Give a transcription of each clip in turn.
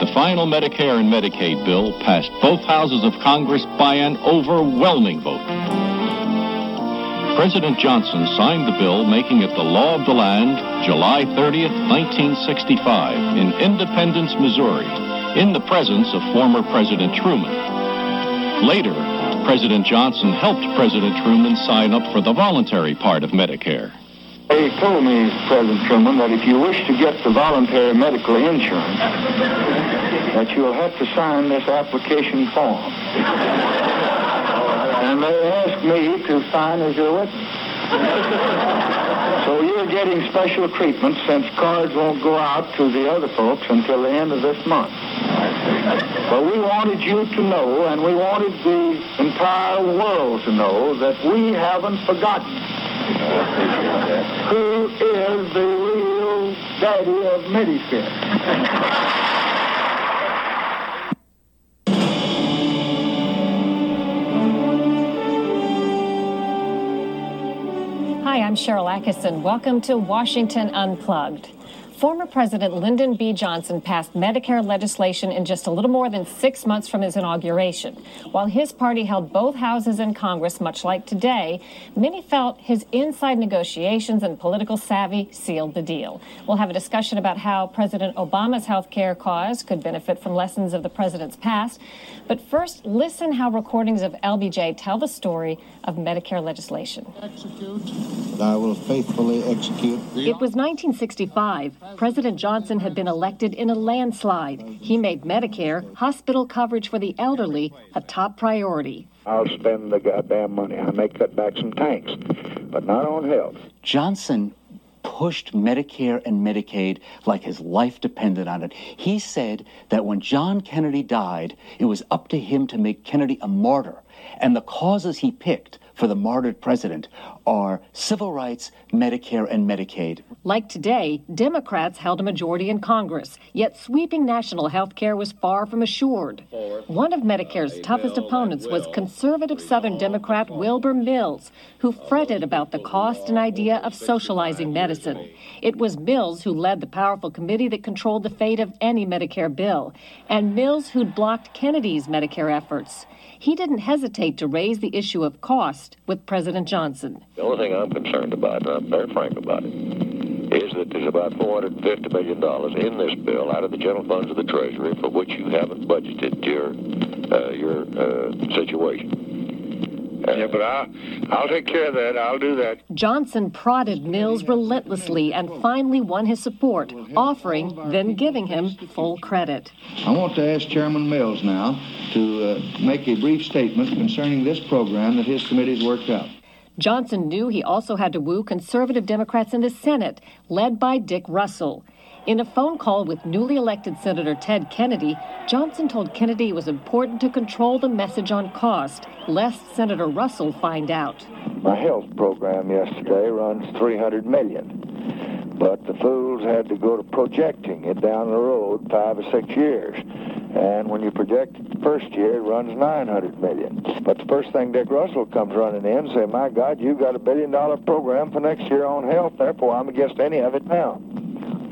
the final Medicare and Medicaid bill passed both houses of Congress by an overwhelming vote. President Johnson signed the bill, making it the law of the land July 30th, 1965, in Independence, Missouri, in the presence of former President Truman. Later, President Johnson helped President Truman sign up for the voluntary part of Medicare. They told me, President Truman, that if you wish to get the voluntary medical insurance, that you'll have to sign this application form. And they asked me to sign as your witness. So you're getting special treatment since cards won't go out to the other folks until the end of this month. But we wanted you to know, and we wanted the entire world to know, that we haven't forgotten who is the real daddy of Medicare. Hi, I'm Sharyl Attkisson. Welcome to Washington Unplugged. Former President Lyndon B. Johnson passed Medicare legislation in just a little more than six months from his inauguration. While his party held both houses in Congress, much like today, many felt his inside negotiations and political savvy sealed the deal. We'll have a discussion about how President Obama's health care cause could benefit from lessons of the president's past. But first, listen how recordings of LBJ tell the story of Medicare legislation. Execute. I will faithfully execute. It was 1965. President Johnson had been elected in a landslide. He made Medicare, hospital coverage for the elderly, a top priority. I'll spend the goddamn money. I may cut back some tanks, but not on health. Johnson pushed Medicare and Medicaid like his life depended on it. He said that when John Kennedy died, it was up to him to make Kennedy a martyr. And the causes he picked for the martyred president are civil rights, Medicare, and Medicaid. Like today, Democrats held a majority in Congress, yet sweeping national health care was far from assured. One of Medicare's toughest opponents was conservative Southern Democrat Wilbur Mills, who fretted about the cost and idea of socializing medicine. It was Mills who led the powerful committee that controlled the fate of any Medicare bill, and Mills who'd blocked Kennedy's Medicare efforts. He didn't hesitate to raise the issue of cost with President Johnson. The only thing I'm concerned about, and I'm very frank about it, is that there's about $450 million in this bill out of the general funds of the Treasury for which you haven't budgeted your, uh, your uh, situation. Yeah, but I'll, I'll take care of that. I'll do that. Johnson prodded Mills relentlessly and finally won his support, offering, then giving him full credit. I want to ask Chairman Mills now to uh, make a brief statement concerning this program that his committee's worked out. Johnson knew he also had to woo conservative Democrats in the Senate, led by Dick Russell. In a phone call with newly elected Senator Ted Kennedy, Johnson told Kennedy it was important to control the message on cost, lest Senator Russell find out. My health program yesterday runs 300 million, but the fools had to go to projecting it down the road five or six years. And when you project it the first year, it runs 900 million. But the first thing Dick Russell comes running in and say, my God, you've got a billion dollar program for next year on health, therefore I'm against any of it now.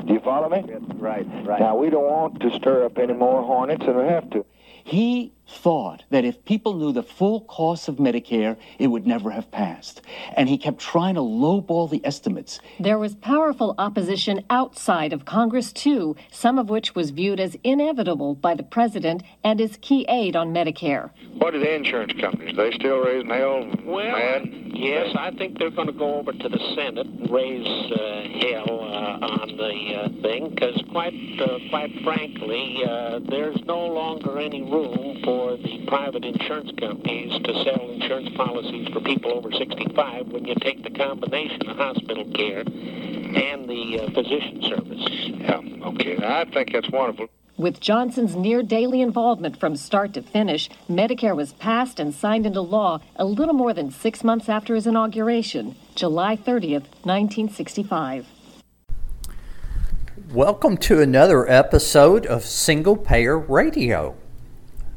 Do you follow me? Right, right. Now, we don't want to stir up any more hornets than we have to. He thought that if people knew the full cost of Medicare, it would never have passed. And he kept trying to lowball the estimates. There was powerful opposition outside of Congress, too, some of which was viewed as inevitable by the president and his key aide on Medicare. What are the insurance companies? Are They still raising hell Well, mad? yes, I think they're going to go over to the Senate and raise uh, hell uh, on the uh, thing because, quite uh, quite frankly, uh, there's no longer any room for the private insurance companies to sell insurance policies for people over 65 when you take the combination of hospital care and the uh, physician service. Yeah, okay. I think that's wonderful. With Johnson's near daily involvement from start to finish, Medicare was passed and signed into law a little more than six months after his inauguration, July 30th, 1965. Welcome to another episode of Single Payer Radio.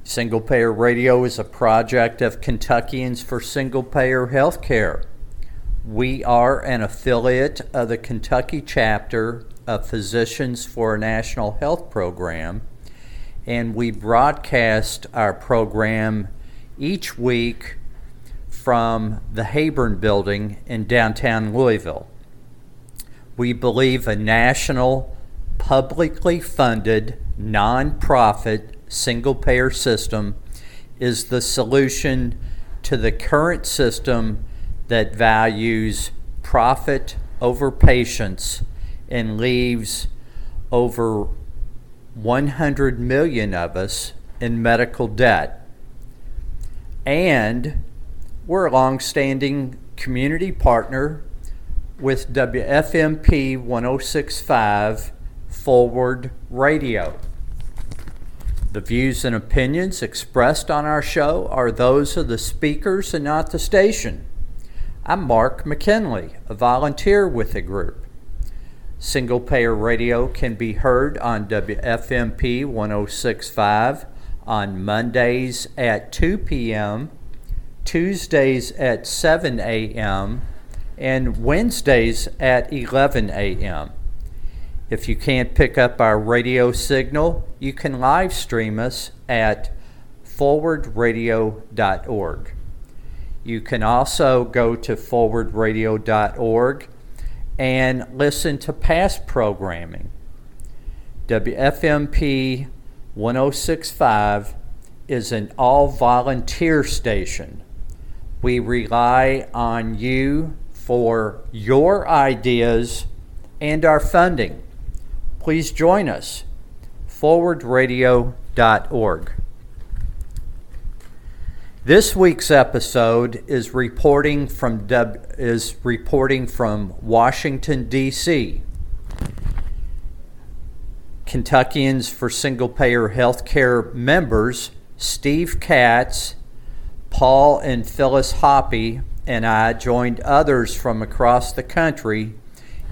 Single Payer Radio is a project of Kentuckians for Single Payer Healthcare. We are an affiliate of the Kentucky chapter of Physicians for a National Health Program, and we broadcast our program each week from the Heyburn Building in downtown Louisville. We believe a national, publicly funded, nonprofit single payer system is the solution to the current system that values profit over patients and leaves over 100 million of us in medical debt. And we're a long-standing community partner with WFMP 1065 Forward Radio. The views and opinions expressed on our show are those of the speakers and not the station. I'm Mark McKinley, a volunteer with the group. Single Payer Radio can be heard on WFMP 1065 on Mondays at 2 p.m., Tuesdays at 7 a.m., and Wednesdays at 11 a.m. If you can't pick up our radio signal, you can live stream us at forwardradio.org. You can also go to forwardradio.org and listen to past programming. WFMP 1065 is an all volunteer station. We rely on you for your ideas and our funding. Please join us. forwardradio.org. This week's episode is reporting from is reporting from Washington D.C. Kentuckians for Single Payer Healthcare members Steve Katz, Paul and Phyllis Hoppy, and I joined others from across the country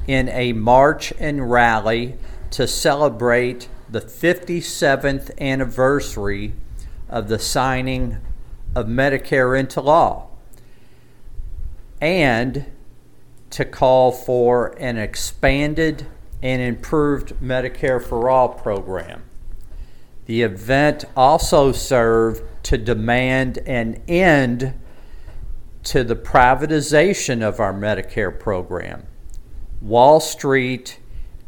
in a march and rally to celebrate the 57th anniversary of the signing of Medicare into law and to call for an expanded and improved Medicare for All program. The event also served to demand an end to the privatization of our Medicare program. Wall Street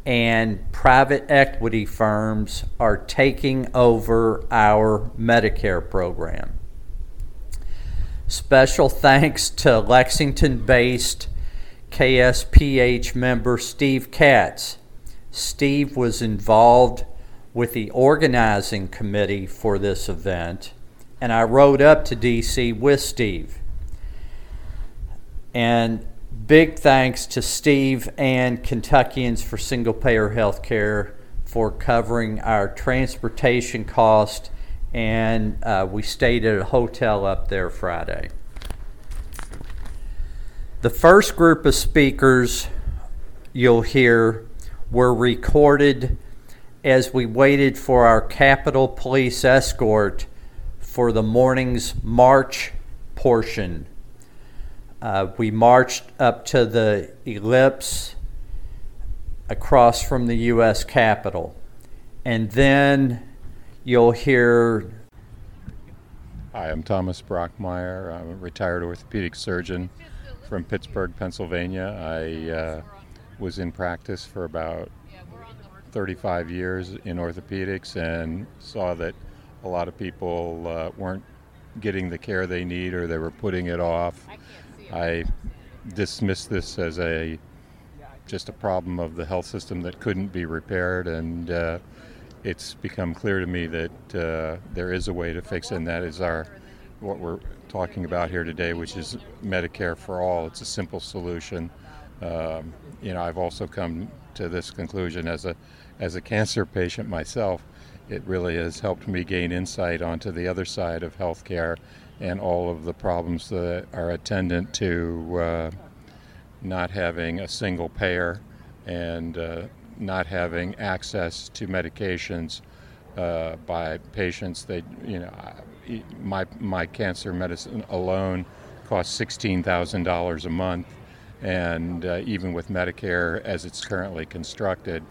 and private equity firms are taking over our Medicare program. Special thanks to Lexington based KSPH member Steve Katz. Steve was involved with the organizing committee for this event, and I rode up to DC with Steve. And big thanks to Steve and Kentuckians for Single Payer Health Care for covering our transportation cost and uh, we stayed at a hotel up there Friday. The first group of speakers you'll hear were recorded as we waited for our Capitol Police escort for the morning's march portion. Uh, we marched up to the ellipse across from the U.S. Capitol. And then you'll hear. Hi, I'm Thomas Brockmeyer. I'm a retired orthopedic surgeon from Pittsburgh, Pennsylvania. I uh, was in practice for about 35 years in orthopedics and saw that a lot of people uh, weren't getting the care they need or they were putting it off. I dismissed this as a just a problem of the health system that couldn't be repaired and uh, it's become clear to me that uh, there is a way to fix it, and that is our what we're talking about here today, which is Medicare for all. It's a simple solution. Um, you know, I've also come to this conclusion as a as a cancer patient myself. It really has helped me gain insight onto the other side of healthcare and all of the problems that are attendant to uh, not having a single payer and uh, not having access to medications uh, by patients. They, you know, my my cancer medicine alone costs sixteen thousand dollars a month, and uh, even with Medicare as it's currently constructed,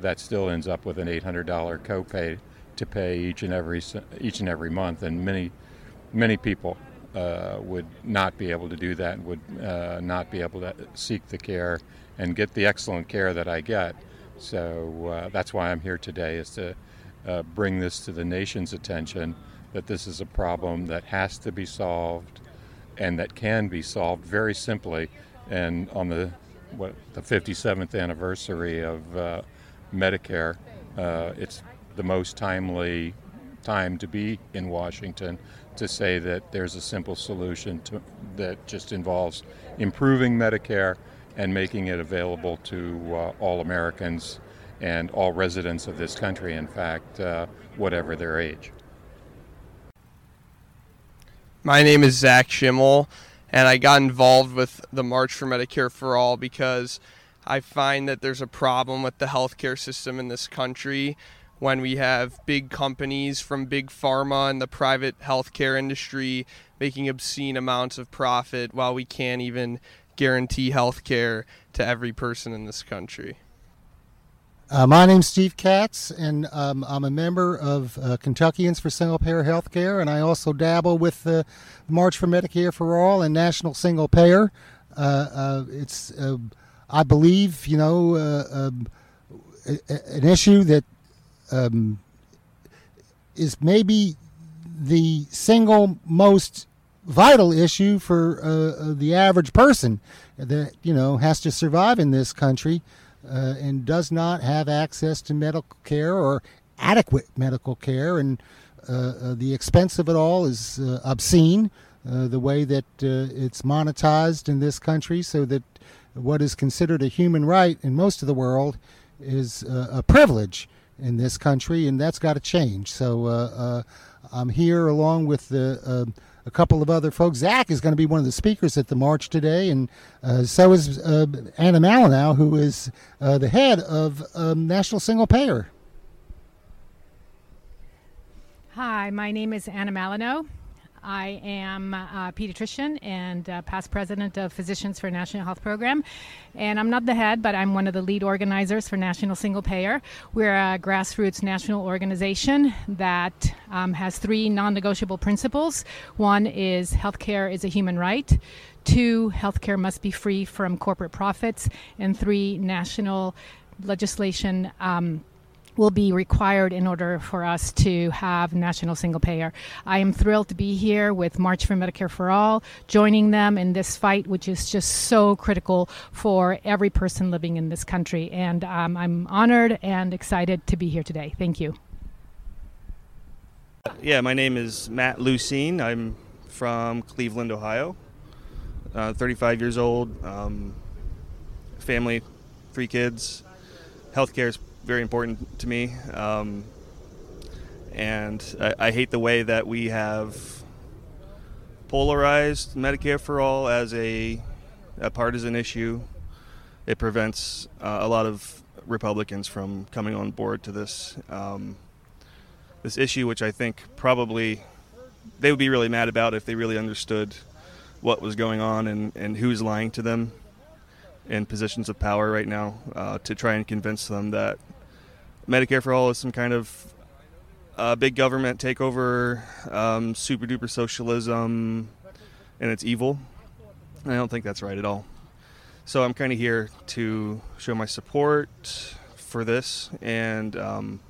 that still ends up with an eight hundred dollar copay to pay each and every each and every month, and many many people uh, would not be able to do that, would uh, not be able to seek the care and get the excellent care that I get. So uh, that's why I'm here today, is to uh, bring this to the nation's attention that this is a problem that has to be solved and that can be solved very simply. And on the what the 57th anniversary of uh, Medicare, uh, it's the most timely time to be in Washington to say that there's a simple solution to, that just involves improving Medicare and making it available to uh, all Americans and all residents of this country, in fact, uh, whatever their age. My name is Zach Schimmel, and I got involved with the March for Medicare for All because I find that there's a problem with the healthcare system in this country when we have big companies from big pharma and the private healthcare industry making obscene amounts of profit while we can't even guarantee healthcare to every person in this country. Uh, my name's Steve Katz, and um, I'm a member of uh, Kentuckians for Single Payer Healthcare, and I also dabble with the March for Medicare for All and National Single Payer. Uh, uh it's, uh, I believe, you know, uh, um, an issue that um, is maybe the single most vital issue for the average person that you know has to survive in this country uh, and does not have access to medical care or adequate medical care, and uh, uh the expense of it all is uh, obscene. Uh, the way that it's monetized in this country, so that what is considered a human right in most of the world is a privilege in this country, and that's got to change. So I'm here along with the a couple of other folks. Zach is going to be one of the speakers at the march today, and uh, so is uh, Ana Malinow, who is uh, the head of um, National Single Payer. Hi, my name is Ana Malinow. I am a pediatrician and past president of Physicians for National Health Program. And I'm not the head, but I'm one of the lead organizers for National Single Payer. We're a grassroots national organization that um, has three non negotiable principles. One is healthcare is a human right. Two, healthcare must be free from corporate profits. And three, national legislation. Um, will be required in order for us to have national single payer. I am thrilled to be here with March for Medicare for All, joining them in this fight, which is just so critical for every person living in this country. And um, I'm honored and excited to be here today. Thank you. Yeah, my name is Matt Lucine. I'm from Cleveland, Ohio. Uh, 35 years old, um, family, three kids. Healthcare is very important to me. Um, and I, I, hate the way that we have polarized Medicare for all as a, a partisan issue. It prevents uh, a lot of Republicans from coming on board to this um, this issue, which I think probably they would be really mad about if they really understood what was going on and, and who's lying to them in positions of power right now uh, to try and convince them that Medicare for all is some kind of uh, big government takeover, um, super duper socialism, and it's evil. I don't think that's right at all. So I'm kind of here to show my support for this and um,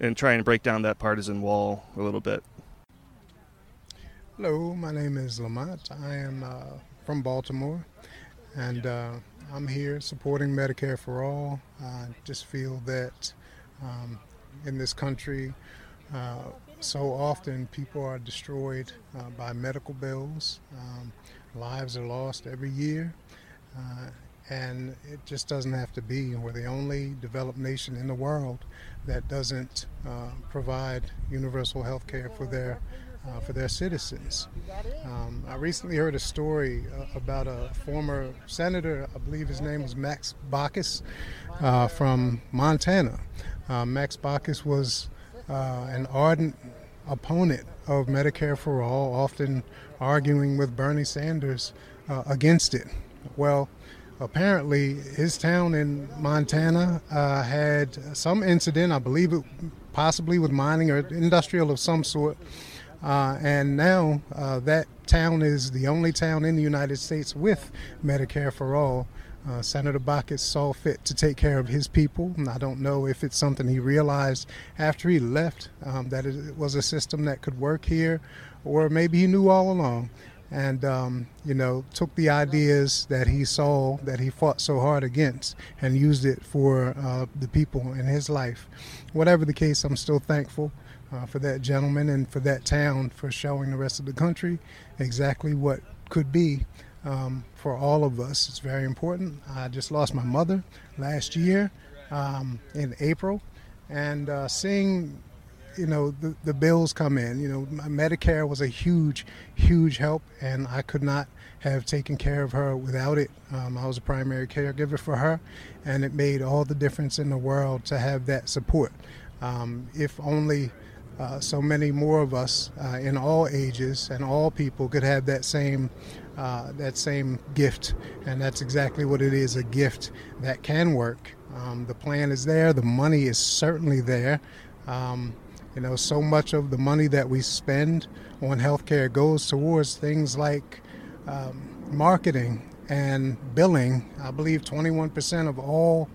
and try and break down that partisan wall a little bit. Hello, my name is Lamont. I am uh, from Baltimore, and uh, I'm here supporting Medicare for All. I just feel that um, in this country, uh, so often people are destroyed uh, by medical bills. Um, lives are lost every year. Uh, and it just doesn't have to be. We're the only developed nation in the world that doesn't uh, provide universal health care for their uh, for their citizens. Um, I recently heard a story uh, about a former senator, I believe his name was Max Baucus, uh, from Montana. Uh, Max Baucus was uh, an ardent opponent of Medicare for All, often arguing with Bernie Sanders uh, against it. Well, apparently his town in Montana uh, had some incident, I believe it possibly with mining or industrial of some sort. Uh, and now uh, that town is the only town in the United States with Medicare for all. Uh, Senator Baucus saw fit to take care of his people. And I don't know if it's something he realized after he left um, that it was a system that could work here, or maybe he knew all along and um, you know took the ideas that he saw that he fought so hard against and used it for uh, the people in his life. Whatever the case, I'm still thankful uh, for that gentleman and for that town for showing the rest of the country exactly what could be um, for all of us. It's very important. I just lost my mother last year um, in April, and uh, seeing you know the, the bills come in you know medicare was a huge huge help and i could not have taken care of her without it um, i was a primary caregiver for her and it made all the difference in the world to have that support um, if only uh, so many more of us uh, in all ages and all people could have that same uh, that same gift and that's exactly what it is a gift that can work um, the plan is there the money is certainly there um, you know, so much of the money that we spend on healthcare goes towards things like um, marketing and billing. I believe 21% of all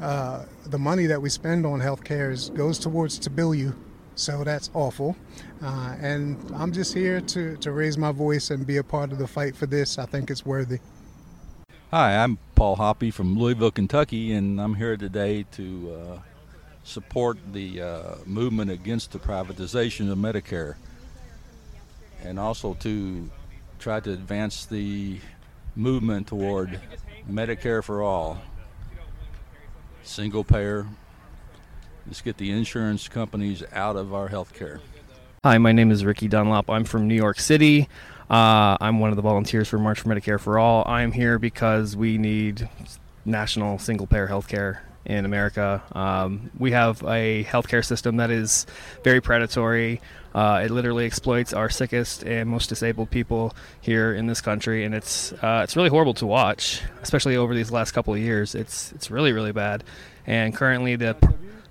uh, the money that we spend on healthcare is, goes towards to bill you. So that's awful. Uh, and I'm just here to, to raise my voice and be a part of the fight for this. I think it's worthy. Hi, I'm Paul Hoppy from Louisville, Kentucky, and I'm here today to uh, support the uh, movement against the privatization of Medicare and also to try to advance the movement toward Medicare for all, single payer. Let's get the insurance companies out of our health care. Hi, my name is Ricky Dunlop. I'm from New York City. Uh, I'm one of the volunteers for March for Medicare for All. I'm here because we need national single payer health care in America. Um, we have a healthcare system that is very predatory. Uh, it literally exploits our sickest and most disabled people here in this country, and it's uh, it's really horrible to watch, especially over these last couple of years. It's it's really really bad, and currently the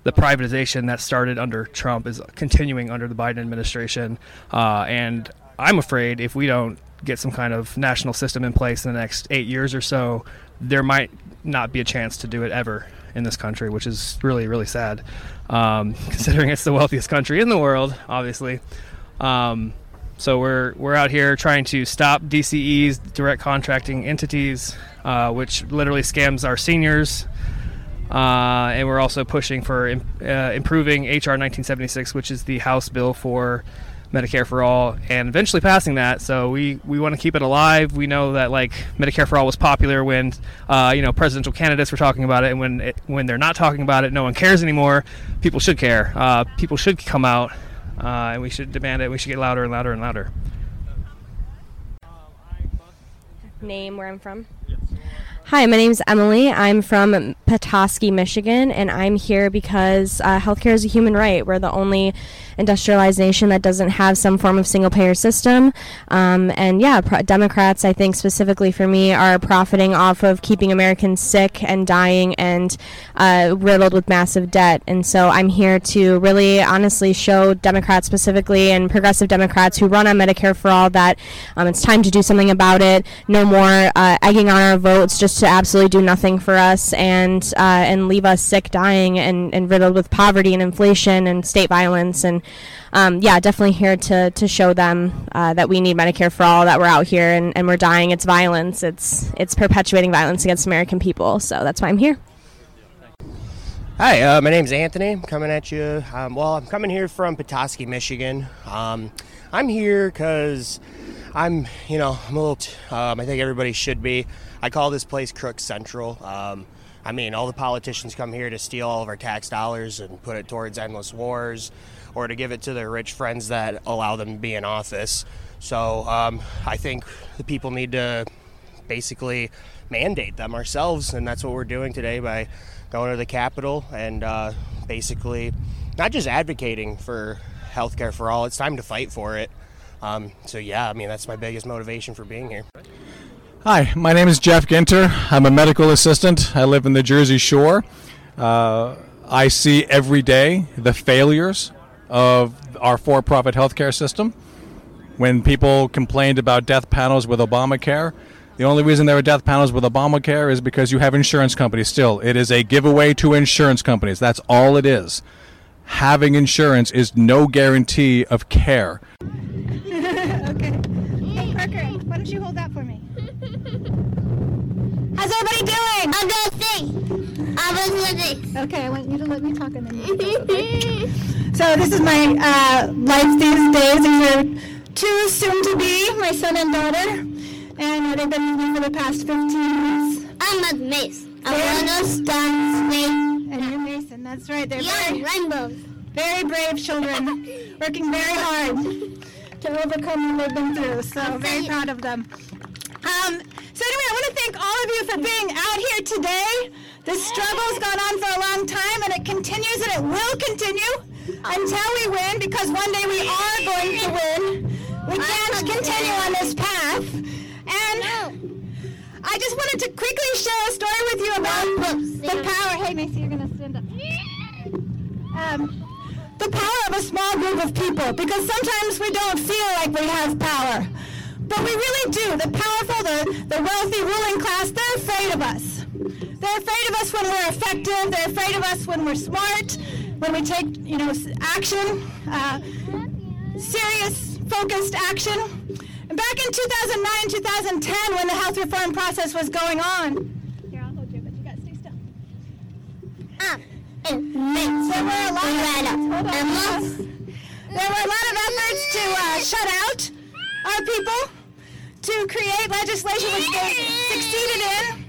the privatization that started under Trump is continuing under the Biden administration, uh, and I'm afraid if we don't get some kind of national system in place in the next eight years or so, there might not be a chance to do it ever in this country, which is really, really sad, um, considering it's the wealthiest country in the world, obviously. Um, so we're we're out here trying to stop DCEs, direct contracting entities, uh, which literally scams our seniors. Uh, and we're also pushing for uh, improving HR 1976, which is the House bill for Medicare for All, and eventually passing that. So we, we want to keep it alive. We know that like Medicare for All was popular when uh, you know presidential candidates were talking about it, and when it, when they're not talking about it, no one cares anymore. People should care. Uh, people should come out, uh, and we should demand it. We should get louder and louder and louder. Name where I'm from. Hi, my name is Emily. I'm from Petoskey, Michigan, and I'm here because uh, healthcare is a human right. We're the only industrialized nation that doesn't have some form of single payer system. Um, and yeah, pro- Democrats, I think specifically for me, are profiting off of keeping Americans sick and dying and uh, riddled with massive debt. And so I'm here to really honestly show Democrats specifically and progressive Democrats who run on Medicare for all that um, it's time to do something about it. No more uh, egging on our votes just to absolutely do nothing for us and uh, and leave us sick, dying, and, and riddled with poverty and inflation and state violence and um, yeah, definitely here to, to show them uh, that we need Medicare for all, that we're out here and, and we're dying. It's violence. It's it's perpetuating violence against American people. So that's why I'm here. Hi, uh, my name's Anthony. I'm coming at you. Um, well, I'm coming here from Petoskey, Michigan. Um, I'm here because I'm, you know, I'm a little. T- um, I think everybody should be. I call this place Crook Central. Um, I mean, all the politicians come here to steal all of our tax dollars and put it towards endless wars or to give it to their rich friends that allow them to be in office. So um, I think the people need to basically mandate them ourselves, and that's what we're doing today by going to the Capitol and uh, basically not just advocating for healthcare for all. It's time to fight for it. Um, so yeah, I mean that's my biggest motivation for being here. Hi, my name is Jeff Ginter. I'm a medical assistant. I live in the Jersey Shore. Uh, I see every day the failures of our for profit healthcare system. When people complained about death panels with Obamacare, the only reason there are death panels with Obamacare is because you have insurance companies still. It is a giveaway to insurance companies. That's all it is. Having insurance is no guarantee of care. okay. Hey, Parker, why don't you hold that for me? How's everybody doing? Okay, I want you to let me talk and then you can talk, okay? So this is my uh, life these days. These are two soon to be, my son and daughter. And they've been with me for the past 15 months. I'm a Mace. I'm gonna start snake. And you're Mason, that's right. They're very, rainbows. Very brave children, working very hard to overcome what they've been through. So very proud of them. Um, so anyway, I want to thank all of you for being out here today. This struggle's gone on for a long time, and it continues, and it will continue until we win. Because one day we are going to win. We can't continue on this path. And I just wanted to quickly share a story with you about the power. Hey, Macy, you're gonna stand up. Um, the power of a small group of people, because sometimes we don't feel like we have power. But we really do. The powerful, the, the wealthy ruling class, they're afraid of us. They're afraid of us when we're effective. They're afraid of us when we're smart, when we take, you know, action, uh, serious, focused action. And back in 2009, 2010, when the health reform process was going on, here, I'll hold you, but you got to stay still. Um, there were a lot of, there were a lot of efforts to uh, shut out our people to create legislation which they succeeded in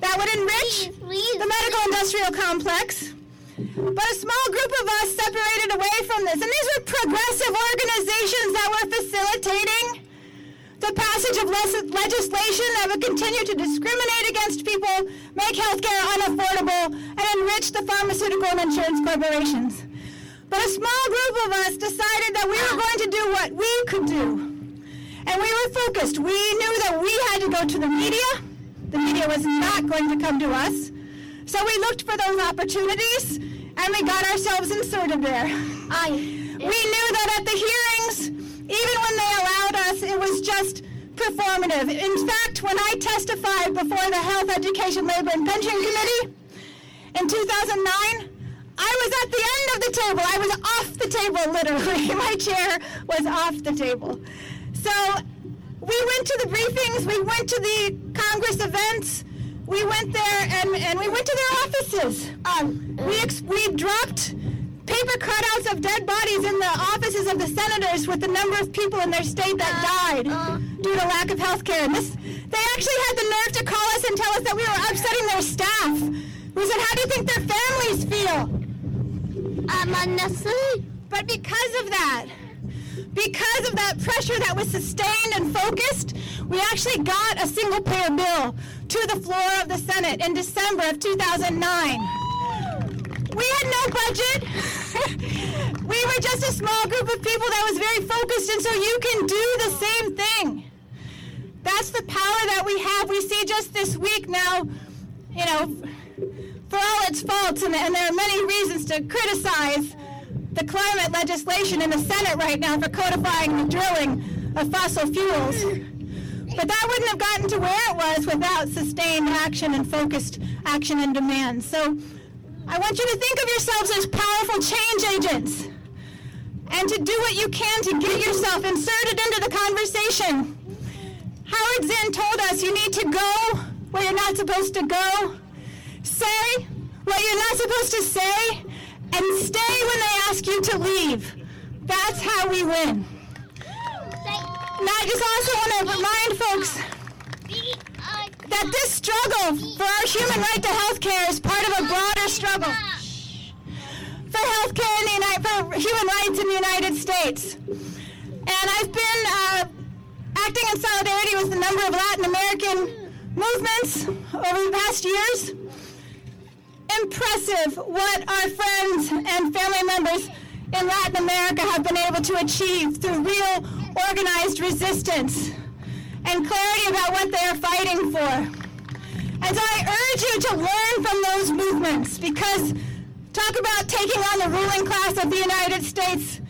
that would enrich the medical industrial complex. But a small group of us separated away from this. And these were progressive organizations that were facilitating the passage of legislation that would continue to discriminate against people, make healthcare unaffordable, and enrich the pharmaceutical and insurance corporations. But a small group of us decided that we were going to do what we could do. And we were focused. We knew that we had to go to the media. The media was not going to come to us. So we looked for those opportunities and we got ourselves inserted there. I, we knew that at the hearings, even when they allowed us, it was just performative. In fact, when I testified before the Health, Education, Labor, and Pension Committee in 2009, I was at the end of the table. I was off the table, literally. My chair was off the table. So we went to the briefings, we went to the Congress events, we went there and, and we went to their offices. Um, we, ex- we dropped paper cutouts of dead bodies in the offices of the senators with the number of people in their state that died due to lack of health care. And this, they actually had the nerve to call us and tell us that we were upsetting their staff. We said, how do you think their families feel? Um, unnecessary. But because of that, because of that pressure that was sustained and focused, we actually got a single payer bill to the floor of the Senate in December of 2009. We had no budget. we were just a small group of people that was very focused, and so you can do the same thing. That's the power that we have. We see just this week now, you know, for all its faults, and, and there are many reasons to criticize the climate legislation in the Senate right now for codifying the drilling of fossil fuels. But that wouldn't have gotten to where it was without sustained action and focused action and demand. So I want you to think of yourselves as powerful change agents and to do what you can to get yourself inserted into the conversation. Howard Zinn told us you need to go where you're not supposed to go, say what you're not supposed to say, and stay when they ask you to leave. That's how we win. And I just also want to remind folks that this struggle for our human right to health care is part of a broader struggle for health care in the United, for human rights in the United States. And I've been uh, acting in solidarity with a number of Latin American movements over the past years impressive what our friends and family members in Latin America have been able to achieve through real organized resistance and clarity about what they are fighting for. And so I urge you to learn from those movements because talk about taking on the ruling class of the United States.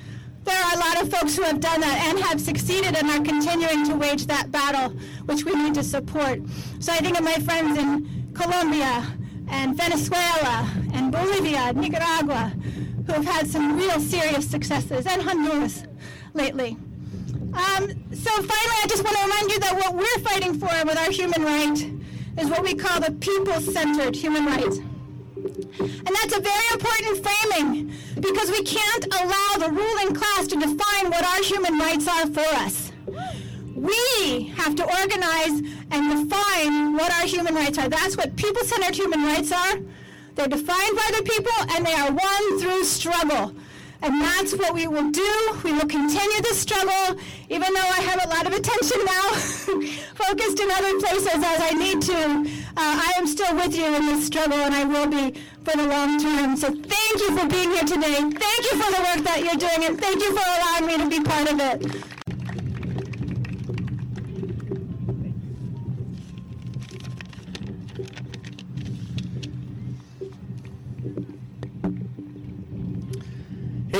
There are a lot of folks who have done that and have succeeded and are continuing to wage that battle, which we need to support. So I think of my friends in Colombia and Venezuela and Bolivia and Nicaragua who have had some real serious successes and Honduras lately. Um, so finally, I just want to remind you that what we're fighting for with our human right is what we call the people-centered human right. And that's a very important framing because we can't allow the ruling class to define what our human rights are for us. We have to organize and define what our human rights are. That's what people-centered human rights are. They're defined by the people and they are won through struggle. And that's what we will do. We will continue the struggle, even though I have a lot of attention now focused in other places as I need to. Uh, I am still with you in this struggle, and I will be for the long term. So thank you for being here today. Thank you for the work that you're doing, and thank you for allowing me to be part of it.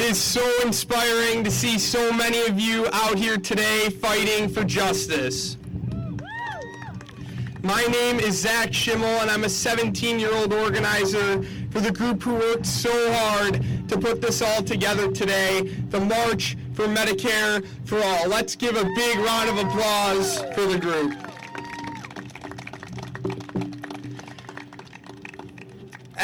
Is so inspiring to see so many of you out here today fighting for justice. My name is Zach Schimmel, and I'm a 17 year old organizer for the group who worked so hard to put this all together today the March for Medicare for All. Let's give a big round of applause for the group.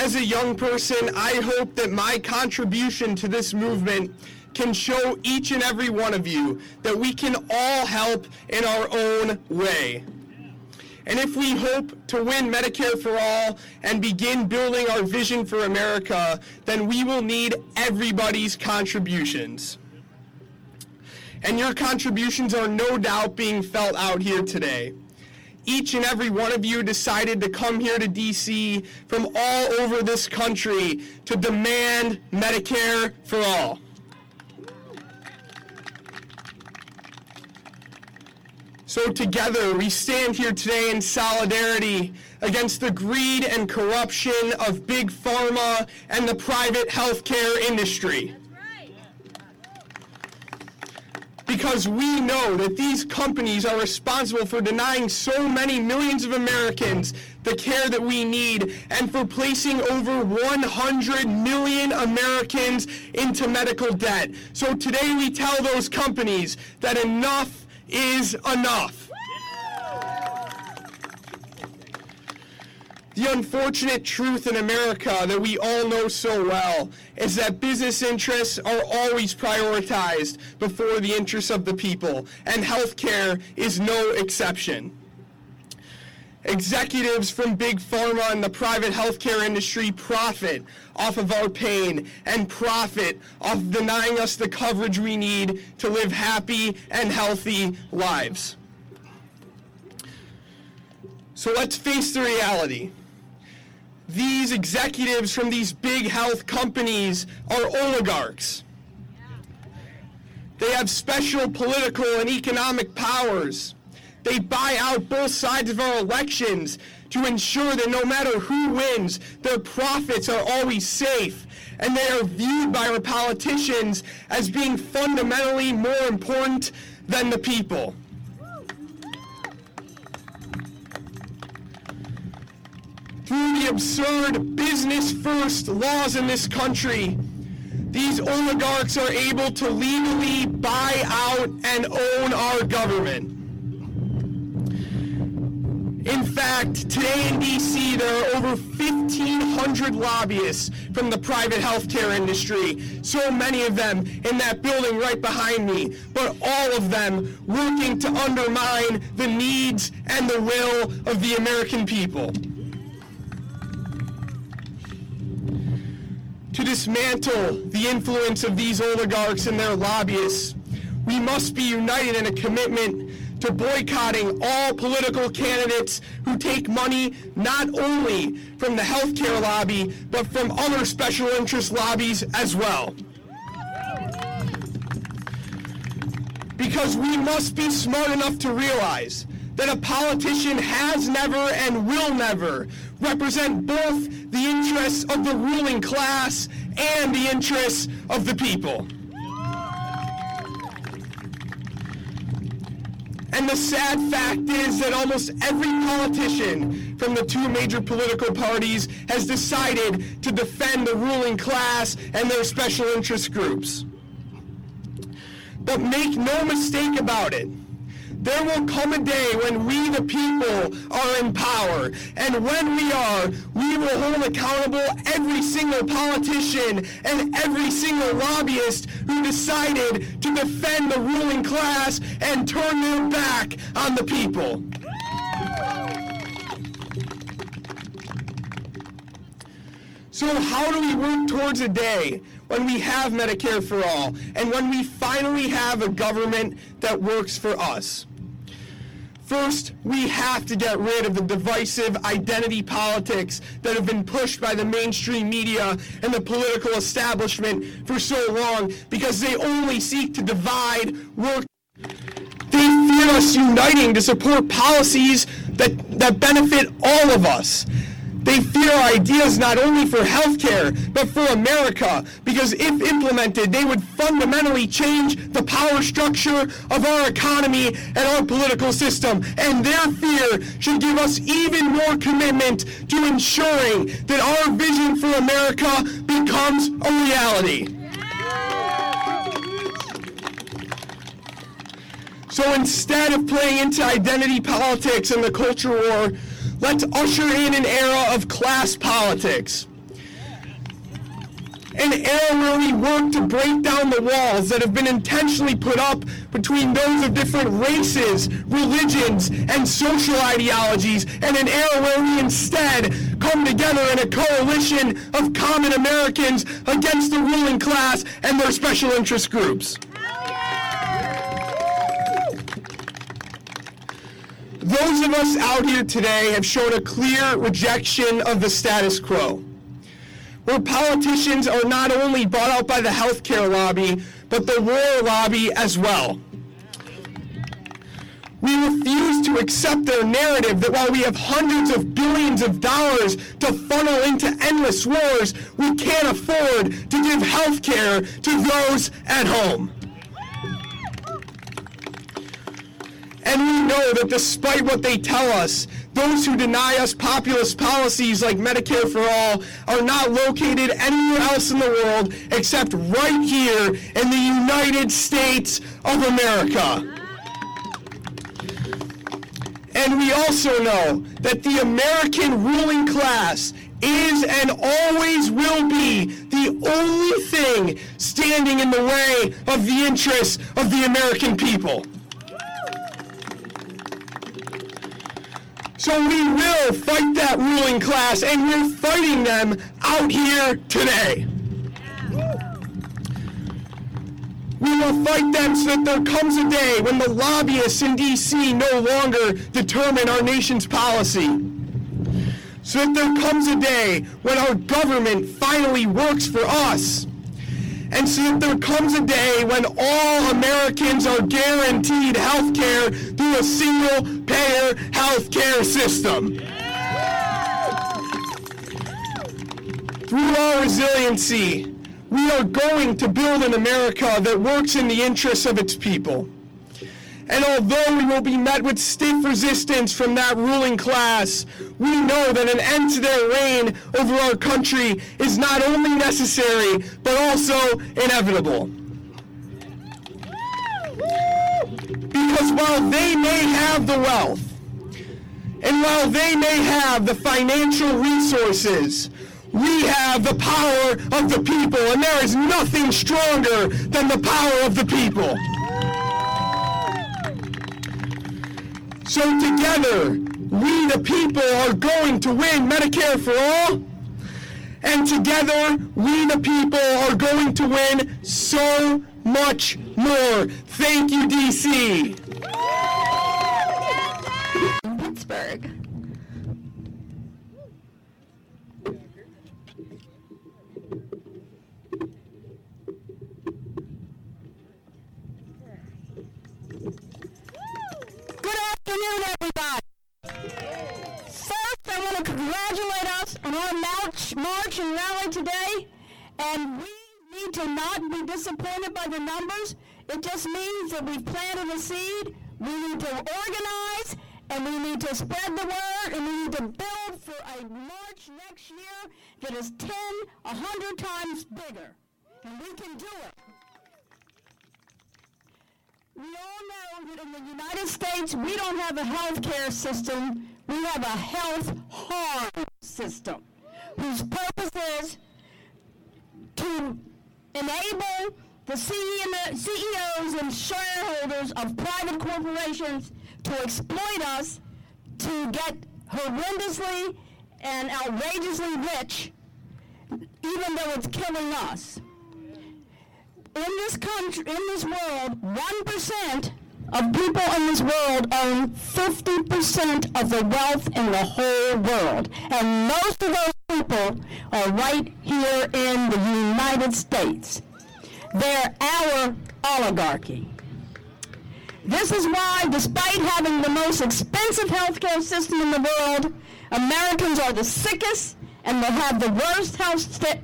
As a young person, I hope that my contribution to this movement can show each and every one of you that we can all help in our own way. And if we hope to win Medicare for all and begin building our vision for America, then we will need everybody's contributions. And your contributions are no doubt being felt out here today each and every one of you decided to come here to DC from all over this country to demand Medicare for all. So together we stand here today in solidarity against the greed and corruption of big pharma and the private healthcare industry. Because we know that these companies are responsible for denying so many millions of Americans the care that we need and for placing over 100 million Americans into medical debt. So today we tell those companies that enough is enough. The unfortunate truth in America that we all know so well is that business interests are always prioritized before the interests of the people, and healthcare is no exception. Executives from big pharma and the private healthcare industry profit off of our pain and profit off denying us the coverage we need to live happy and healthy lives. So let's face the reality these executives from these big health companies are oligarchs. They have special political and economic powers. They buy out both sides of our elections to ensure that no matter who wins, their profits are always safe. And they are viewed by our politicians as being fundamentally more important than the people. Through the absurd business first laws in this country, these oligarchs are able to legally buy out and own our government. In fact, today in DC, there are over 1,500 lobbyists from the private healthcare industry, so many of them in that building right behind me, but all of them working to undermine the needs and the will of the American people. To dismantle the influence of these oligarchs and their lobbyists. We must be united in a commitment to boycotting all political candidates who take money not only from the healthcare lobby, but from other special interest lobbies as well. Because we must be smart enough to realize that a politician has never and will never represent both the interests of the ruling class and the interests of the people. And the sad fact is that almost every politician from the two major political parties has decided to defend the ruling class and their special interest groups. But make no mistake about it. There will come a day when we, the people, are in power. And when we are, we will hold accountable every single politician and every single lobbyist who decided to defend the ruling class and turn their back on the people. So how do we work towards a day when we have Medicare for all and when we finally have a government that works for us? First, we have to get rid of the divisive identity politics that have been pushed by the mainstream media and the political establishment for so long because they only seek to divide, work. They fear us uniting to support policies that, that benefit all of us. They fear ideas not only for healthcare, but for America, because if implemented, they would fundamentally change the power structure of our economy and our political system. And their fear should give us even more commitment to ensuring that our vision for America becomes a reality. So instead of playing into identity politics and the culture war, Let's usher in an era of class politics. An era where we work to break down the walls that have been intentionally put up between those of different races, religions, and social ideologies, and an era where we instead come together in a coalition of common Americans against the ruling class and their special interest groups. Those of us out here today have shown a clear rejection of the status quo, where politicians are not only bought out by the healthcare lobby, but the war lobby as well. We refuse to accept their narrative that while we have hundreds of billions of dollars to funnel into endless wars, we can't afford to give health care to those at home. And we know that despite what they tell us, those who deny us populist policies like Medicare for All are not located anywhere else in the world except right here in the United States of America. And we also know that the American ruling class is and always will be the only thing standing in the way of the interests of the American people. So we will fight that ruling class, and we're fighting them out here today. We will fight them so that there comes a day when the lobbyists in D.C. no longer determine our nation's policy. So that there comes a day when our government finally works for us and see that there comes a day when all Americans are guaranteed health care through a single payer health care system. Through our resiliency, we are going to build an America that works in the interests of its people. And although we will be met with stiff resistance from that ruling class, we know that an end to their reign over our country is not only necessary, but also inevitable. Because while they may have the wealth, and while they may have the financial resources, we have the power of the people, and there is nothing stronger than the power of the people. So together, we the people are going to win Medicare for all. And together, we the people are going to win so much more. Thank you, DC. Pittsburgh. Good afternoon, everybody. I want to congratulate us on our march, march and rally today. And we need to not be disappointed by the numbers. It just means that we've planted a seed. We need to organize and we need to spread the word and we need to build for a march next year that is 10, 100 times bigger. And we can do it. We all know that in the United States, we don't have a health care system. We have a health harm system whose purpose is to enable the CEOs and shareholders of private corporations to exploit us to get horrendously and outrageously rich, even though it's killing us. In this country, in this world, 1% of people in this world own 50% of the wealth in the whole world. And most of those people are right here in the United States. They're our oligarchy. This is why, despite having the most expensive healthcare system in the world, Americans are the sickest and they have the worst health, st-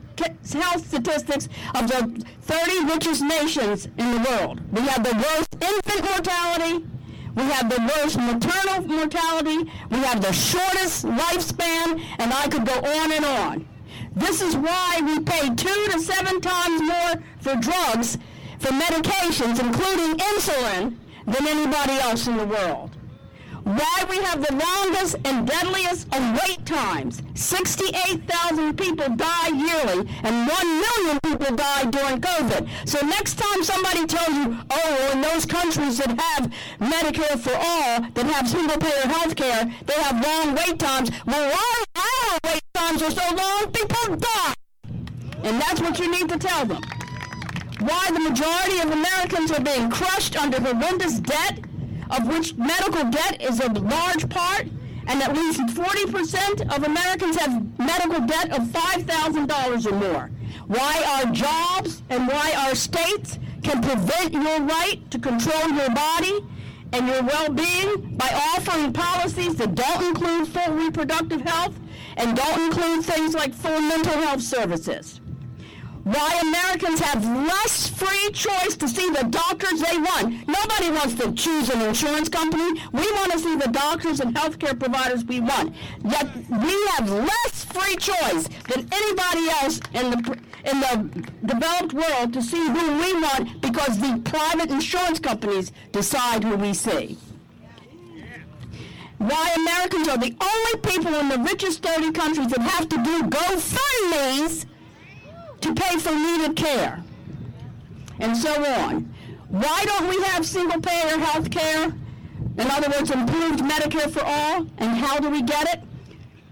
health statistics of the 30 richest nations in the world. We have the worst infant mortality. We have the worst maternal mortality. We have the shortest lifespan, and I could go on and on. This is why we pay two to seven times more for drugs, for medications, including insulin, than anybody else in the world. Why we have the longest and deadliest of wait times. 68,000 people die yearly and 1 million people die during COVID. So next time somebody tells you, oh, in those countries that have Medicare for all, that have single payer health care, they have long wait times. Well, why our wait times are so long? People die. And that's what you need to tell them. Why the majority of Americans are being crushed under horrendous debt of which medical debt is a large part, and at least 40% of Americans have medical debt of $5,000 or more. Why our jobs and why our states can prevent your right to control your body and your well-being by offering policies that don't include full reproductive health and don't include things like full mental health services why Americans have less free choice to see the doctors they want. Nobody wants to choose an insurance company. We want to see the doctors and healthcare providers we want. Yet we have less free choice than anybody else in the in the developed world to see who we want because the private insurance companies decide who we see. Why Americans are the only people in the richest 30 countries that have to do GoFundMe's to pay for needed care, and so on. Why don't we have single payer health care? In other words, improved Medicare for all. And how do we get it?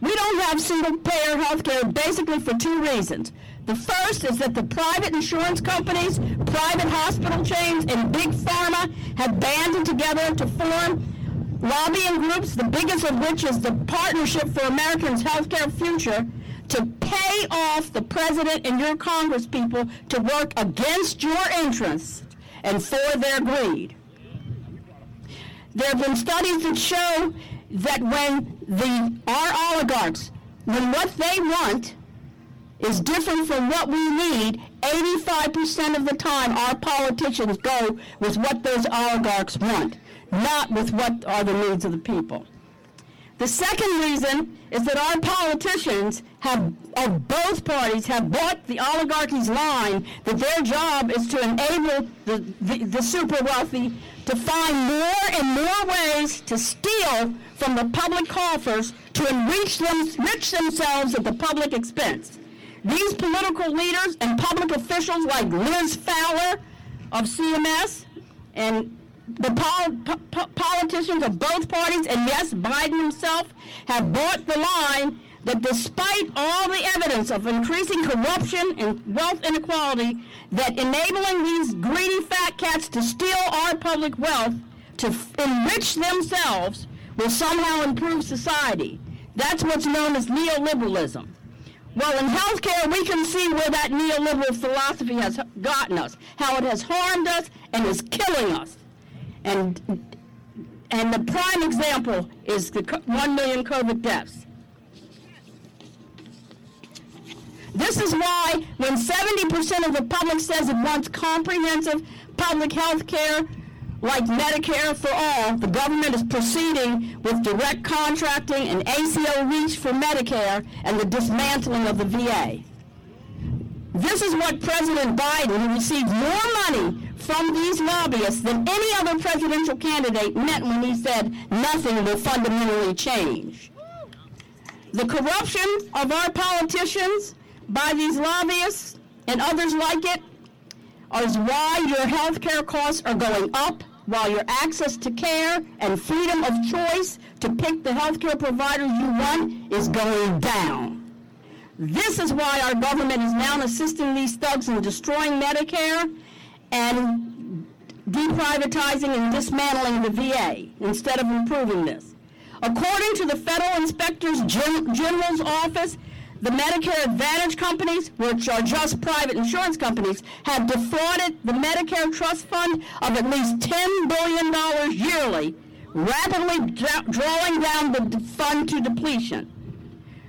We don't have single payer health care basically for two reasons. The first is that the private insurance companies, private hospital chains, and big pharma have banded together to form lobbying groups, the biggest of which is the Partnership for Americans' Healthcare Future, to pay off the president and your Congress people to work against your interests and for their greed. There have been studies that show that when the our oligarchs, when what they want is different from what we need, 85% of the time our politicians go with what those oligarchs want, not with what are the needs of the people. The second reason is that our politicians have, of both parties, have bought the oligarchy's line that their job is to enable the, the, the super wealthy to find more and more ways to steal from the public coffers to enrich them, enrich themselves at the public expense. These political leaders and public officials like Liz Fowler of CMS and the pol- po- politicians of both parties, and yes, Biden himself, have bought the line that despite all the evidence of increasing corruption and wealth inequality, that enabling these greedy fat cats to steal our public wealth to enrich themselves will somehow improve society. That's what's known as neoliberalism. Well, in healthcare, we can see where that neoliberal philosophy has gotten us, how it has harmed us and is killing us. And, and the prime example is the 1 million COVID deaths. This is why when 70% of the public says it wants comprehensive public health care like Medicare for all, the government is proceeding with direct contracting and ACO REACH for Medicare and the dismantling of the VA. This is what President Biden, who received more money from these lobbyists than any other presidential candidate, meant when he said nothing will fundamentally change. The corruption of our politicians by these lobbyists and others like it is why your health care costs are going up while your access to care and freedom of choice to pick the health care providers you want is going down. This is why our government is now assisting these thugs in destroying Medicare and deprivatizing and dismantling the VA instead of improving this. According to the Federal Inspector General's Office, the Medicare Advantage companies, which are just private insurance companies, have defrauded the Medicare Trust Fund of at least $10 billion yearly, rapidly drawing down the fund to depletion.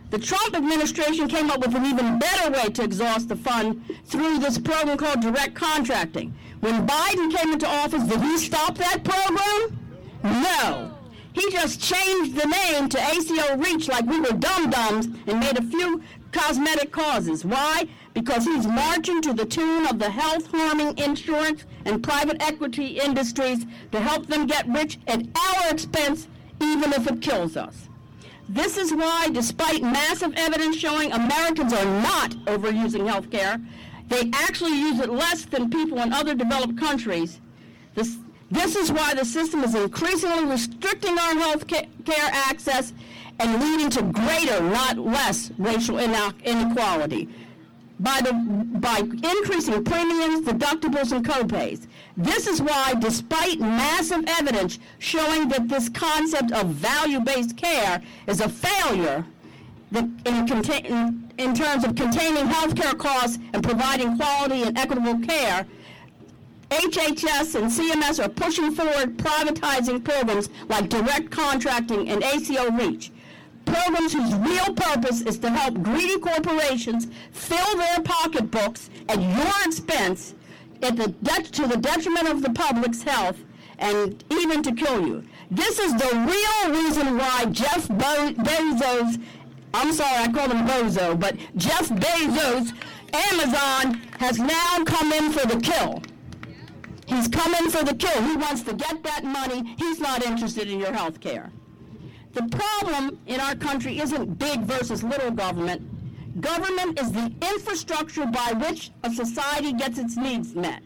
The Trump administration came up with an even better way to exhaust the fund through this program called direct contracting. When Biden came into office, did he stop that program? No. He just changed the name to ACO Reach like we were dum-dums and made a few cosmetic causes. Why? Because he's marching to the tune of the health-harming insurance and private equity industries to help them get rich at our expense, even if it kills us. This is why, despite massive evidence showing Americans are not overusing health care, they actually use it less than people in other developed countries. This, this is why the system is increasingly restricting our health care access and leading to greater, not less, racial inequality by, the, by increasing premiums, deductibles, and copays. This is why, despite massive evidence showing that this concept of value-based care is a failure in, in, in terms of containing healthcare costs and providing quality and equitable care, HHS and CMS are pushing forward privatizing programs like direct contracting and ACO REACH. Programs whose real purpose is to help greedy corporations fill their pocketbooks at your expense at the de- to the detriment of the public's health and even to kill you. This is the real reason why Jeff Bo- Bezos, I'm sorry, I call him Bozo, but Jeff Bezos, Amazon, has now come in for the kill. He's coming for the kill. He wants to get that money. He's not interested in your health care. The problem in our country isn't big versus little government. Government is the infrastructure by which a society gets its needs met.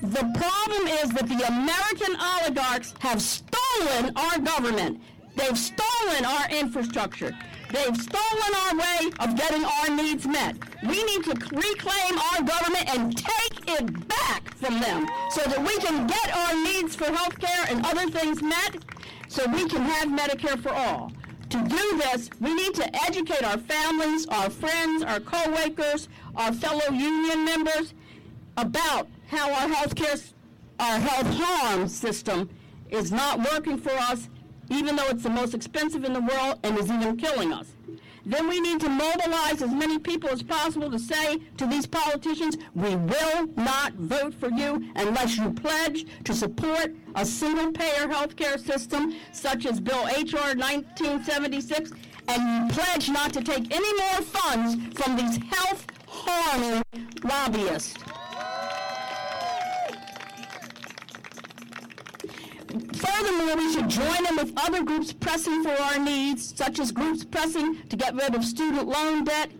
The problem is that the American oligarchs have stolen our government. They've stolen our infrastructure. They've stolen our way of getting our needs met. We need to reclaim our government and take it back from them so that we can get our needs for health care and other things met so we can have Medicare for all. To do this, we need to educate our families, our friends, our co-workers, our fellow union members about how our health care, our health harm system is not working for us even though it's the most expensive in the world and is even killing us. Then we need to mobilize as many people as possible to say to these politicians, we will not vote for you unless you pledge to support a single-payer health care system such as Bill H.R. 1976, and you pledge not to take any more funds from these health-harming lobbyists. Furthermore, we should join them with other groups pressing for our needs, such as groups pressing to get rid of student loan debt,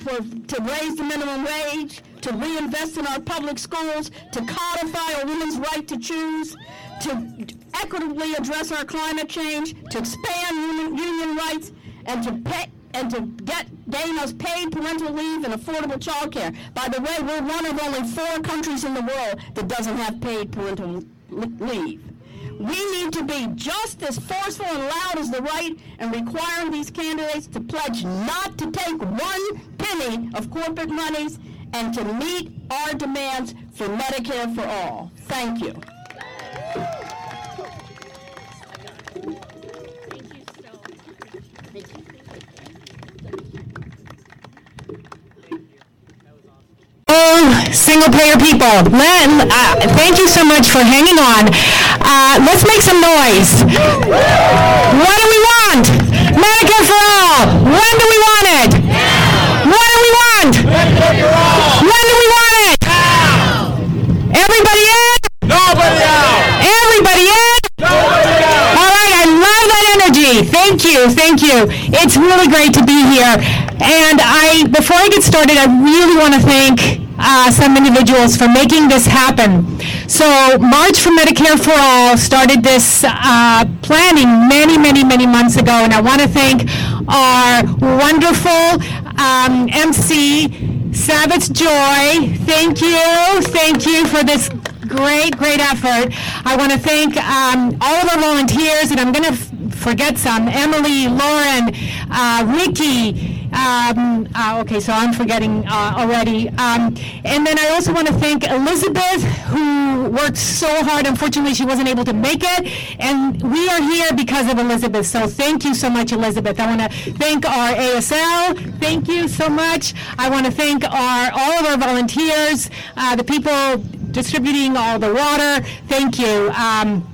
for, to raise the minimum wage, to reinvest in our public schools, to codify a woman's right to choose, to equitably address our climate change, to expand union, union rights, and to pay, and to get gain us paid parental leave and affordable child care. By the way, we're one of only four countries in the world that doesn't have paid parental leave. We need to be just as forceful and loud as the right in requiring these candidates to pledge not to take one penny of corporate monies and to meet our demands for Medicare for all. Thank you. Single payer people, let, uh, thank you so much for hanging on. Uh, let's make some noise. What do we want? Medicare for all. When do we want it? What do we want? When do we want it? Everybody in? Nobody out. Everybody in? Nobody out. All right, I love that energy. Thank you, thank you. It's really great to be here. And I, before I get started, I really want to thank uh, some individuals for making this happen. So March for Medicare for All started this uh, planning many, many, many months ago, and I want to thank our wonderful um, MC, Savage Joy. Thank you, thank you for this great, great effort. I want to thank um, all of our volunteers, and I'm going to f- forget some. Emily, Lauren, uh, Ricky, um, uh, okay, so I'm forgetting uh, already. Um, and then I also want to thank Elizabeth, who worked so hard. Unfortunately, she wasn't able to make it. And we are here because of Elizabeth. So thank you so much, Elizabeth. I want to thank our ASL. Thank you so much. I want to thank our all of our volunteers, uh, the people distributing all the water. Thank you. Um,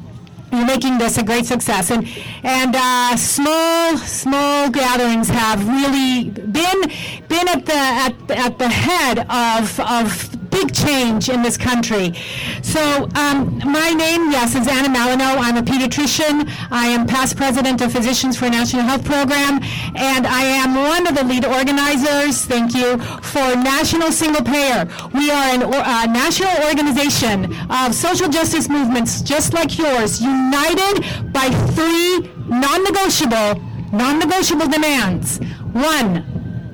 you're making this a great success. And and uh, small small gatherings have really been been at the at, at the head of of big change in this country. So um, my name, yes, is Ana Malinow. I'm a pediatrician. I am past president of Physicians for National Health Program, and I am one of the lead organizers, thank you, for National Single Payer. We are a uh, national organization of social justice movements just like yours, united by three non-negotiable, non-negotiable demands. One,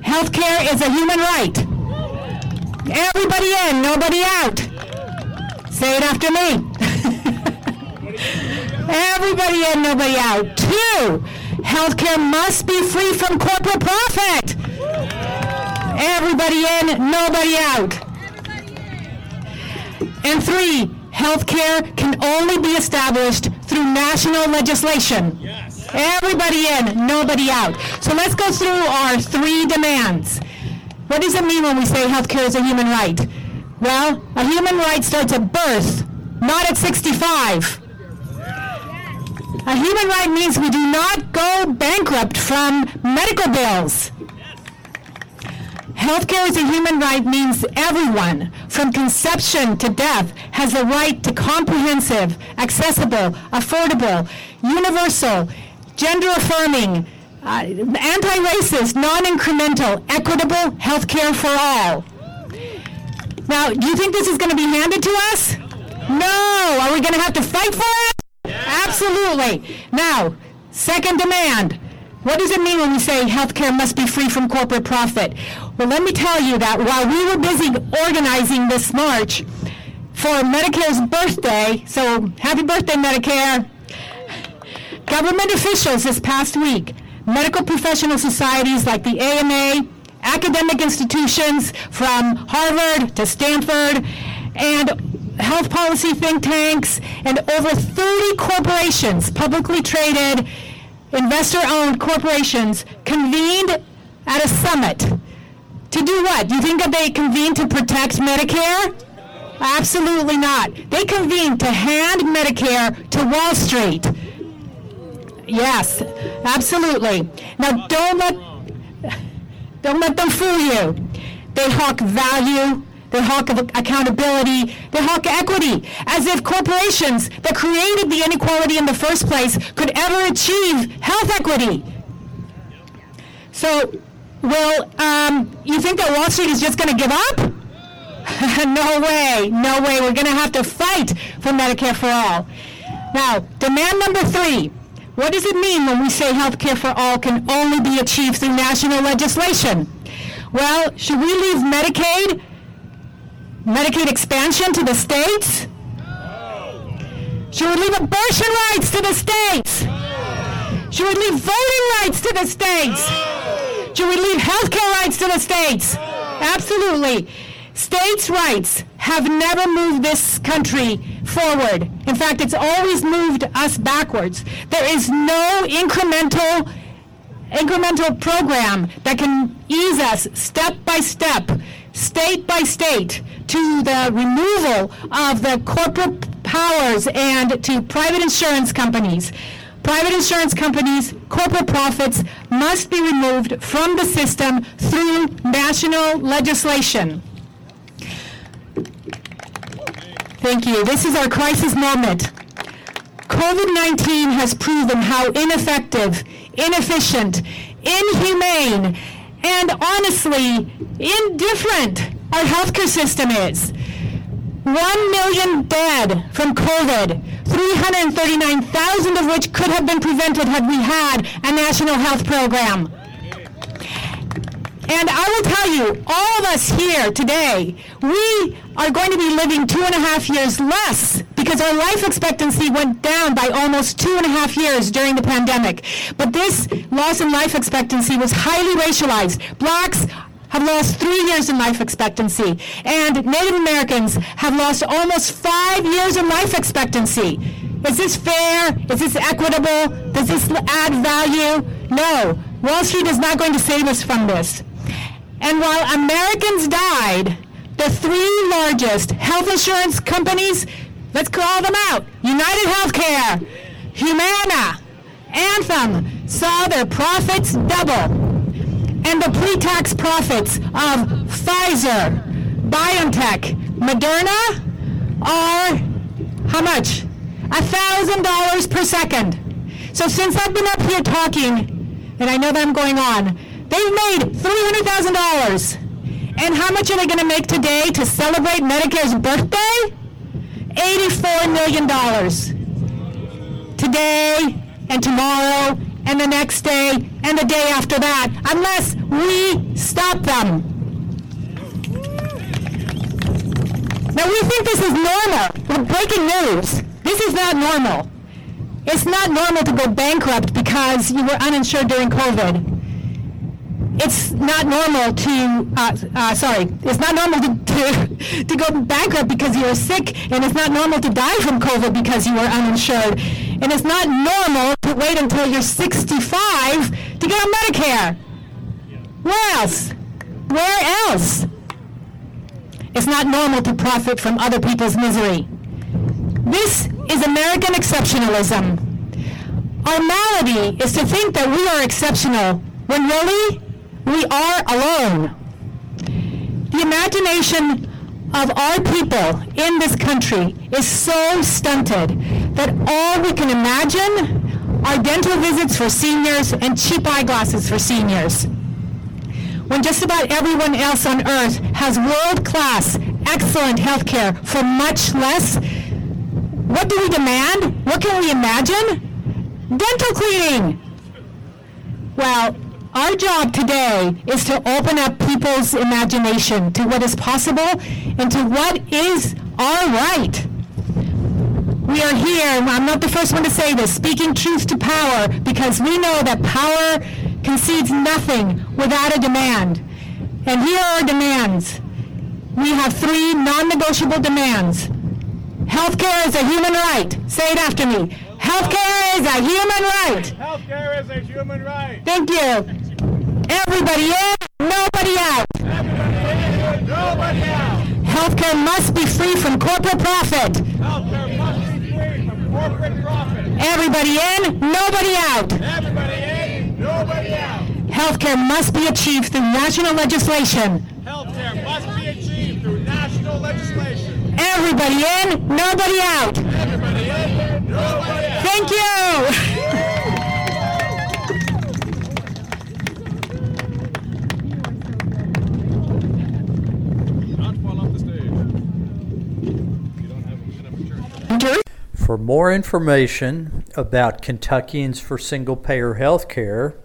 healthcare is a human right. Everybody in, nobody out. Say it after me. Everybody in, nobody out. Two, healthcare must be free from corporate profit. Everybody in, nobody out. And three, healthcare can only be established through national legislation. Everybody in, nobody out. So let's go through our three demands. What does it mean when we say healthcare is a human right? Well, a human right starts at birth, not at 65. A human right means we do not go bankrupt from medical bills. Healthcare as a human right means everyone, from conception to death, has a right to comprehensive, accessible, affordable, universal, gender affirming, uh, anti-racist, non-incremental, equitable health care for all. Now, do you think this is going to be handed to us? No. Are we going to have to fight for it? Absolutely. Now, second demand. What does it mean when we say healthcare must be free from corporate profit? Well, let me tell you that while we were busy organizing this march for Medicare's birthday, so happy birthday, Medicare, government officials this past week medical professional societies like the AMA, academic institutions from Harvard to Stanford, and health policy think tanks, and over 30 corporations, publicly traded, investor-owned corporations, convened at a summit. To do what? Do you think that they convened to protect Medicare? Absolutely not. They convened to hand Medicare to Wall Street. Yes, absolutely. Now don't let don't let them fool you. They hawk value, they hawk accountability, they hawk equity, as if corporations that created the inequality in the first place could ever achieve health equity. So, well, um, you think that Wall Street is just going to give up? no way, no way. We're going to have to fight for Medicare for all. Now, demand number three what does it mean when we say health care for all can only be achieved through national legislation? Well, should we leave Medicaid, Medicaid expansion to the states? Should we leave abortion rights to the states? Should we leave voting rights to the states? Should we leave health care rights to the states? Absolutely. States' rights have never moved this country forward. In fact, it's always moved us backwards. There is no incremental incremental program that can ease us step by step, state by state, to the removal of the corporate powers and to private insurance companies. Private insurance companies, corporate profits must be removed from the system through national legislation. Thank you. This is our crisis moment. COVID 19 has proven how ineffective, inefficient, inhumane, and honestly indifferent our healthcare system is. 1 million dead from COVID, 339,000 of which could have been prevented had we had a national health program. And I will tell you, all of us here today, we are going to be living two and a half years less because our life expectancy went down by almost two and a half years during the pandemic. But this loss in life expectancy was highly racialized. Blacks have lost three years in life expectancy, and Native Americans have lost almost five years in life expectancy. Is this fair? Is this equitable? Does this add value? No. Wall Street is not going to save us from this. And while Americans died, the three largest health insurance companies, let's call them out United Healthcare, Humana, Anthem, saw their profits double. And the pre tax profits of Pfizer, BioNTech, Moderna are how much? $1,000 per second. So since I've been up here talking, and I know that I'm going on, They've made $300,000. And how much are they going to make today to celebrate Medicare's birthday? $84 million. Today and tomorrow and the next day and the day after that, unless we stop them. Now we think this is normal. We're breaking news. This is not normal. It's not normal to go bankrupt because you were uninsured during COVID it's not normal to, uh, uh, sorry, it's not normal to, to, to go bankrupt because you are sick, and it's not normal to die from COVID because you are uninsured. And it's not normal to wait until you're 65 to get on Medicare. Where else? Where else? It's not normal to profit from other people's misery. This is American exceptionalism. Our malady is to think that we are exceptional when really we are alone. The imagination of our people in this country is so stunted that all we can imagine are dental visits for seniors and cheap eyeglasses for seniors. When just about everyone else on earth has world-class, excellent health care for much less, what do we demand? What can we imagine? Dental cleaning. Well, our job today is to open up people's imagination to what is possible and to what is our right. We are here, I'm not the first one to say this, speaking truth to power because we know that power concedes nothing without a demand. And here are our demands. We have three non-negotiable demands. Healthcare is a human right. Say it after me. Healthcare is a human right. Healthcare is a human right. Thank you. Everybody in, nobody out. Everybody in, nobody out. Healthcare must be free from corporate profit. Healthcare must be free from corporate profit. Everybody in, nobody out. Everybody in, nobody out. Healthcare must be achieved through national legislation. Healthcare must be achieved through national legislation. Everybody in, nobody out. Everybody in, nobody out. Thank you. For more information about Kentuckians for Single Payer Health Care,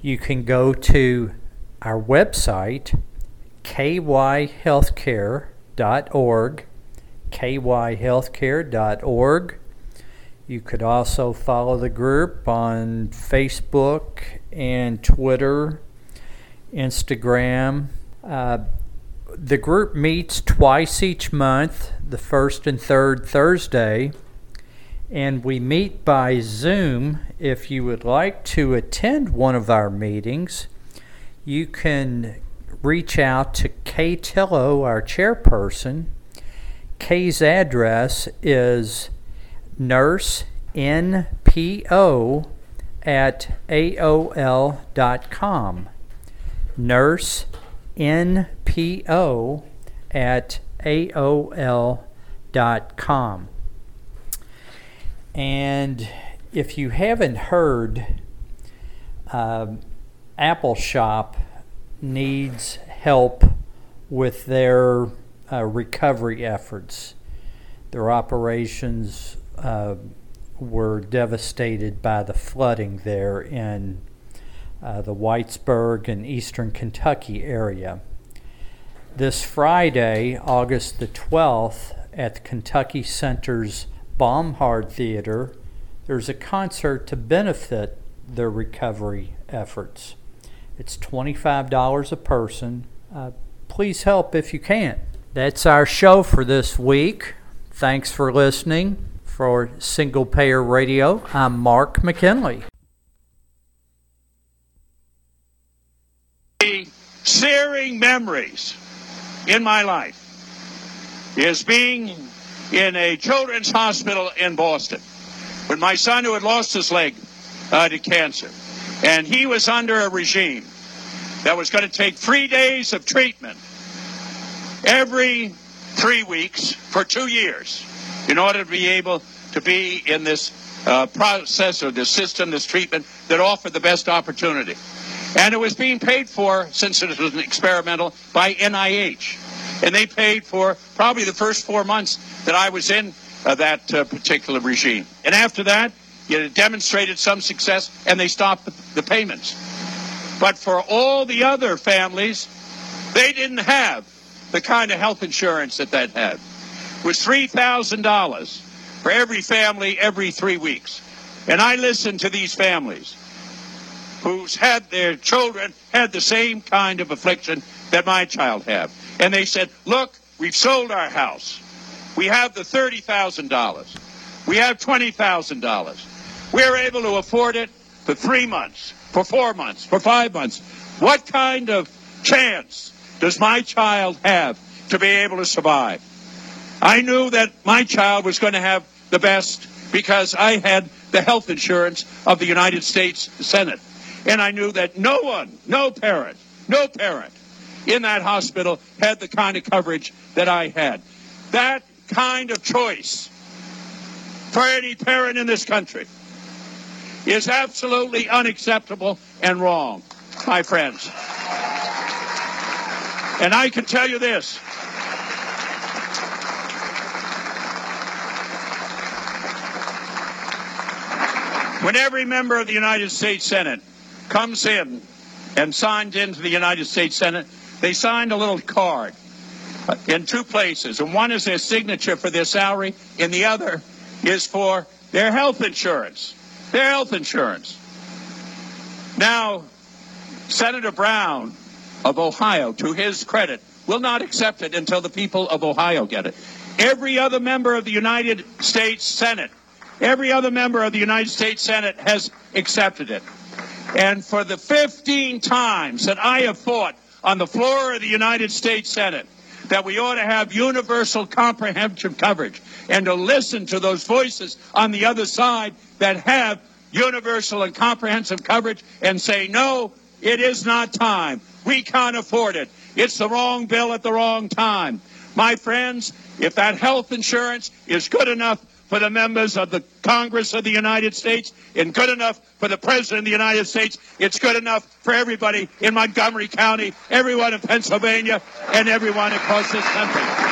you can go to our website, kyhealthcare.org, kyhealthcare.org. You could also follow the group on Facebook and Twitter, Instagram. Uh, the group meets twice each month, the first and third Thursday, and we meet by Zoom. If you would like to attend one of our meetings, you can reach out to Kay Tillow, our chairperson. Kay's address is nurse npo at aol.com. Nurse npo at aol.com. And if you haven't heard, um, Appalshop needs help with their uh, recovery efforts. Their operations uh, were devastated by the flooding there in uh, the Whitesburg and eastern Kentucky area. This Friday, August the 12th, at the Kentucky Center's Bomhard Theater, there's a concert to benefit their recovery efforts. It's $25 a person. Uh, please help if you can. That's our show for this week. Thanks for listening. For Single Payer Radio, I'm Mark McKinley. Searing memories in my life is being in a children's hospital in Boston with my son who had lost his leg uh, to cancer. And he was under a regime that was going to take three days of treatment every three weeks for two years in order to be able to be in this uh, process or this system, this treatment that offered the best opportunity. And it was being paid for, since it was an experimental, by NIH. And they paid for probably the first four months that I was in uh, that uh, particular regime. And after that, it demonstrated some success, and they stopped the, payments. But for all the other families, they didn't have the kind of health insurance that that had. It was $3,000 for every family every three weeks. And I listened to these families who's had their children had the same kind of affliction that my child had. And they said, look, we've sold our house. We have the $30,000. We have $20,000. We're able to afford it for three months, for four months, for five months. What kind of chance does my child have to be able to survive? I knew that my child was going to have the best because I had the health insurance of the United States Senate. And I knew that no one, no parent, no parent in that hospital had the kind of coverage that I had. That kind of choice for any parent in this country is absolutely unacceptable and wrong, my friends. And I can tell you this. When every member of the United States Senate comes in and signs into the United States Senate, they signed a little card uh, in two places. And one is their signature for their salary, and the other is for their health insurance. Their health insurance. Now, Senator Brown of Ohio, to his credit, will not accept it until the people of Ohio get it. Every other member of the United States Senate, every other member of the United States Senate has accepted it. And for the 15 times that I have fought on the floor of the United States Senate that we ought to have universal comprehensive coverage and to listen to those voices on the other side that have universal and comprehensive coverage and say, no, it is not time. We can't afford it. It's the wrong bill at the wrong time. My friends, if that health insurance is good enough for the members of the Congress of the United States and good enough for the President of the United States. It's good enough for everybody in Montgomery County, everyone in Pennsylvania, and everyone across this country.